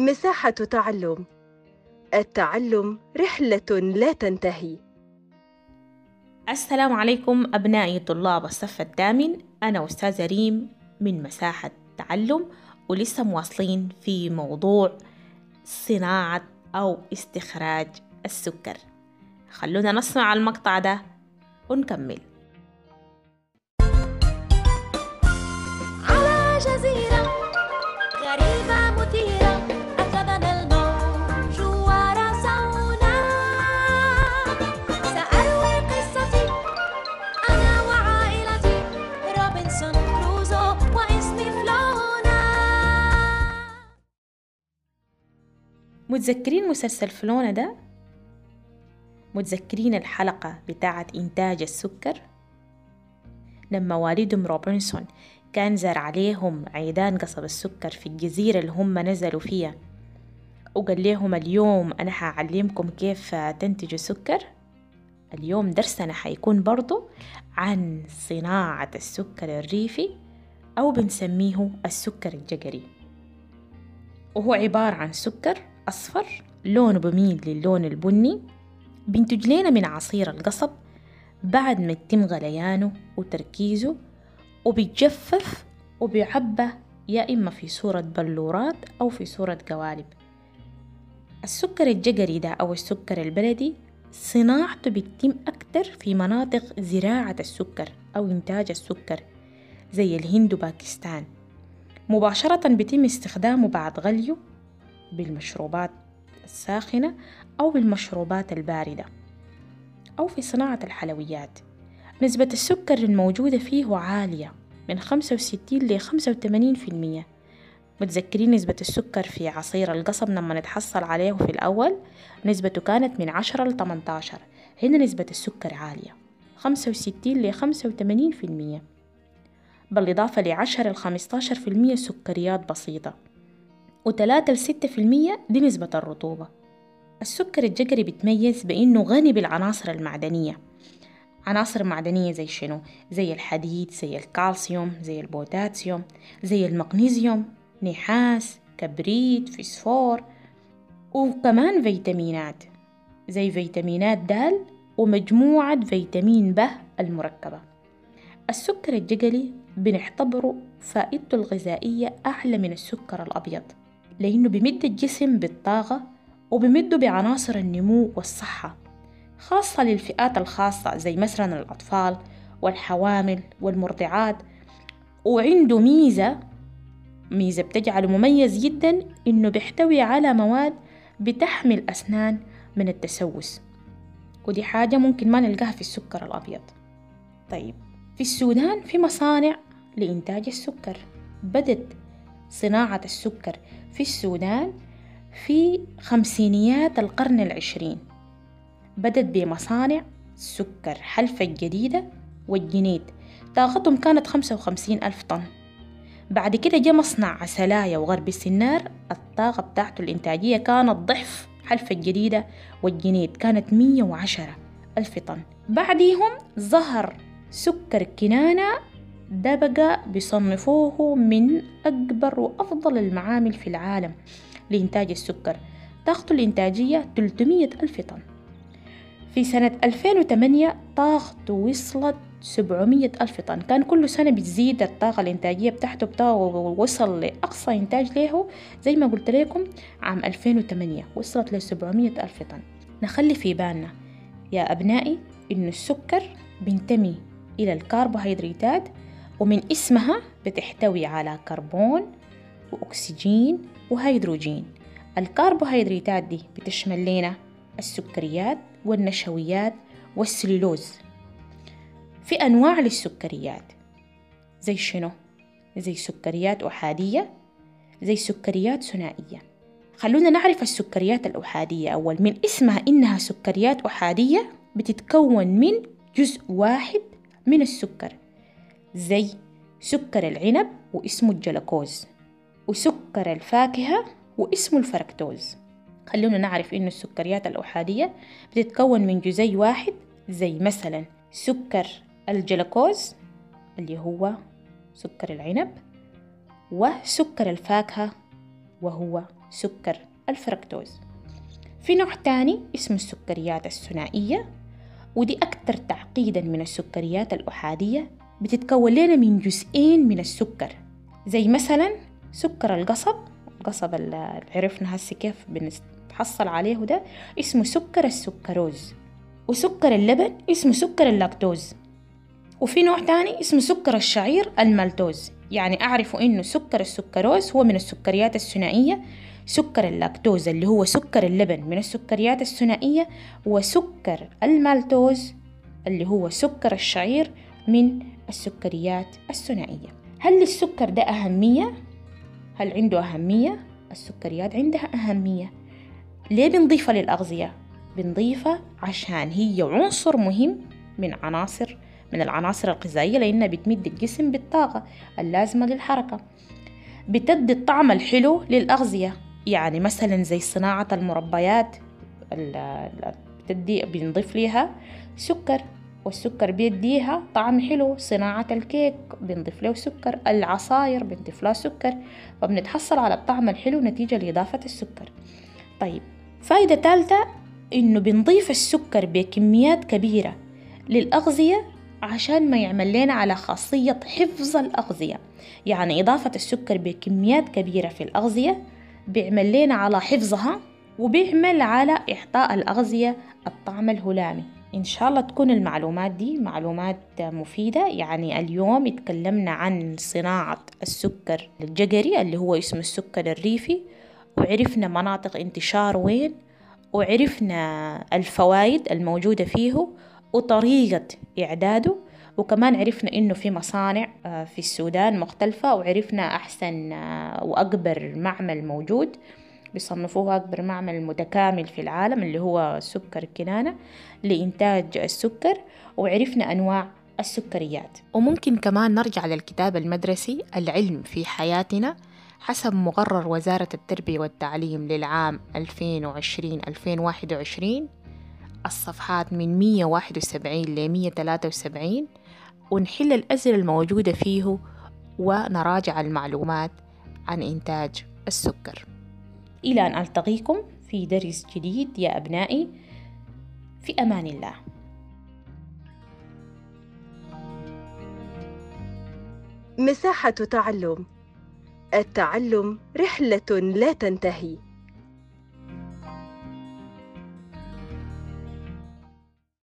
مساحة تعلم. التعلم رحلة لا تنتهي. السلام عليكم أبنائي طلاب الصف الثامن. أنا أستاذة ريم من مساحة تعلم ولسه مواصلين في موضوع صناعة أو استخراج السكر. خلونا نسمع المقطع ده ونكمل. متذكرين مسلسل فلونة ده؟ متذكرين الحلقة بتاعة إنتاج السكر؟ لما والدهم روبنسون كان زار عليهم عيدان قصب السكر في الجزيرة اللي هم نزلوا فيها وقال لهم اليوم أنا حعلمكم كيف تنتجوا سكر اليوم درسنا حيكون برضو عن صناعة السكر الريفي أو بنسميه السكر الجقري وهو عبارة عن سكر أصفر لونه بميل للون البني. بينتج لنا من عصير القصب. بعد ما يتم غليانه وتركيزه وبيتجفف وبيعبى يا إما في صورة بلورات أو في صورة قوالب. السكر الجقري ده أو السكر البلدي صناعته بتتم أكتر في مناطق زراعة السكر أو إنتاج السكر زي الهند وباكستان. مباشرة بيتم استخدامه بعد غليه بالمشروبات الساخنة أو بالمشروبات الباردة أو في صناعة الحلويات. نسبة السكر الموجودة فيه عالية من 65 ل 85% متذكرين نسبة السكر في عصير القصب لما نتحصل عليه في الأول؟ نسبته كانت من 10 ل 18 هنا نسبة السكر عالية 65 ل 85% بالإضافة ل 10 ل 15% سكريات بسيطة. وتلاتة لستة في المية دي نسبة الرطوبة. السكر الجقري بيتميز بإنه غني بالعناصر المعدنية. عناصر معدنية زي شنو؟ زي الحديد زي الكالسيوم زي البوتاسيوم زي المغنيسيوم نحاس كبريت فسفور وكمان فيتامينات. زي فيتامينات د ومجموعة فيتامين ب المركبة. السكر الجقلي بنعتبره فائدته الغذائية أعلى من السكر الأبيض. لأنه بمد الجسم بالطاقة وبمده بعناصر النمو والصحة خاصة للفئات الخاصة زي مثلا الأطفال والحوامل والمرضعات. وعنده ميزة ميزة بتجعله مميز جدا إنه بيحتوي على مواد بتحمي الأسنان من التسوس. ودي حاجة ممكن ما نلقاها في السكر الأبيض. طيب في السودان في مصانع لإنتاج السكر بدت صناعة السكر في السودان في خمسينيات القرن العشرين. بدت بمصانع سكر حلفة الجديدة والجنيد. طاقتهم كانت خمسة وخمسين ألف طن. بعد كده جه مصنع عسلاية وغرب السنار. الطاقة بتاعته الإنتاجية كانت ضعف حلفة الجديدة والجنيد كانت مية وعشرة ألف طن. بعديهم ظهر سكر كنانة ده بقى بيصنفوه من أكبر وأفضل المعامل في العالم لإنتاج السكر. طاقته الإنتاجية 300 ألف طن. في سنة 2008 طاقته وصلت 700 ألف طن. كان كل سنة بتزيد الطاقة الإنتاجية بتاعته بتاعه وصل لأقصى إنتاج له زي ما قلت لكم عام 2008 وصلت ل 700 ألف طن. نخلي في بالنا يا أبنائي إنه السكر بينتمي إلى الكربوهيدراتات ومن اسمها بتحتوي على كربون وأكسجين وهيدروجين. الكربوهيدراتات دي بتشمل لنا السكريات والنشويات والسليلوز. في أنواع للسكريات زي شنو؟ زي سكريات أحادية زي سكريات ثنائية. خلونا نعرف السكريات الأحادية أول. من اسمها إنها سكريات أحادية بتتكون من جزء واحد من السكر. زي سكر العنب واسمه الجلوكوز وسكر الفاكهة واسمه الفركتوز. خلونا نعرف إنه السكريات الأحادية بتتكون من جزيء واحد زي مثلا سكر الجلوكوز اللي هو سكر العنب وسكر الفاكهة وهو سكر الفركتوز. في نوع تاني اسمه السكريات الثنائية ودي أكثر تعقيدا من السكريات الأحادية بتتكون لنا من جزئين من السكر. زي مثلا سكر القصب القصب اللي عرفنا هسي كيف بنتحصل عليه ده اسمه سكر السكروز. وسكر اللبن اسمه سكر اللاكتوز. وفي نوع تاني اسمه سكر الشعير المالتوز يعني أعرف إنه سكر السكروز هو من السكريات الثنائية سكر اللاكتوز اللي هو سكر اللبن من السكريات الثنائية وسكر المالتوز اللي هو سكر الشعير من السكريات الثنائية هل للسكر ده أهمية؟ هل عنده أهمية؟ السكريات عندها أهمية ليه بنضيفها للأغذية؟ بنضيفها عشان هي عنصر مهم من عناصر من العناصر الغذائية لأنها بتمد الجسم بالطاقة اللازمة للحركة بتدي الطعم الحلو للأغذية يعني مثلا زي صناعة المربيات بتدي بنضيف ليها سكر والسكر بيديها طعم حلو صناعة الكيك بنضيف له سكر العصاير بنضيف لها سكر فبنتحصل على الطعم الحلو نتيجة لإضافة السكر. طيب فايدة ثالثة إنه بنضيف السكر بكميات كبيرة للأغذية عشان ما يعمل لنا على خاصية حفظ الأغذية. يعني إضافة السكر بكميات كبيرة في الأغذية بيعمل لنا على حفظها وبيعمل على إعطاء الأغذية الطعم الهلامي. إن شاء الله تكون المعلومات دي معلومات مفيدة. يعني اليوم اتكلمنا عن صناعة السكر الجقري اللي هو اسمه السكر الريفي وعرفنا مناطق انتشار وين وعرفنا الفوائد الموجودة فيه وطريقة إعداده وكمان عرفنا إنه في مصانع في السودان مختلفة وعرفنا أحسن وأكبر معمل موجود. بيصنفوه أكبر معمل متكامل في العالم اللي هو سكر كنانة لإنتاج السكر وعرفنا أنواع السكريات. وممكن كمان نرجع للكتاب المدرسي العلم في حياتنا حسب مقرر وزارة التربية والتعليم للعام 2020-2021 الصفحات من 171 ل 173 ونحل الأسئلة الموجودة فيه ونراجع المعلومات عن إنتاج السكر. إلى أن ألتقيكم في درس جديد يا أبنائي. في أمان الله. مساحة تعلم. التعلم رحلة لا تنتهي.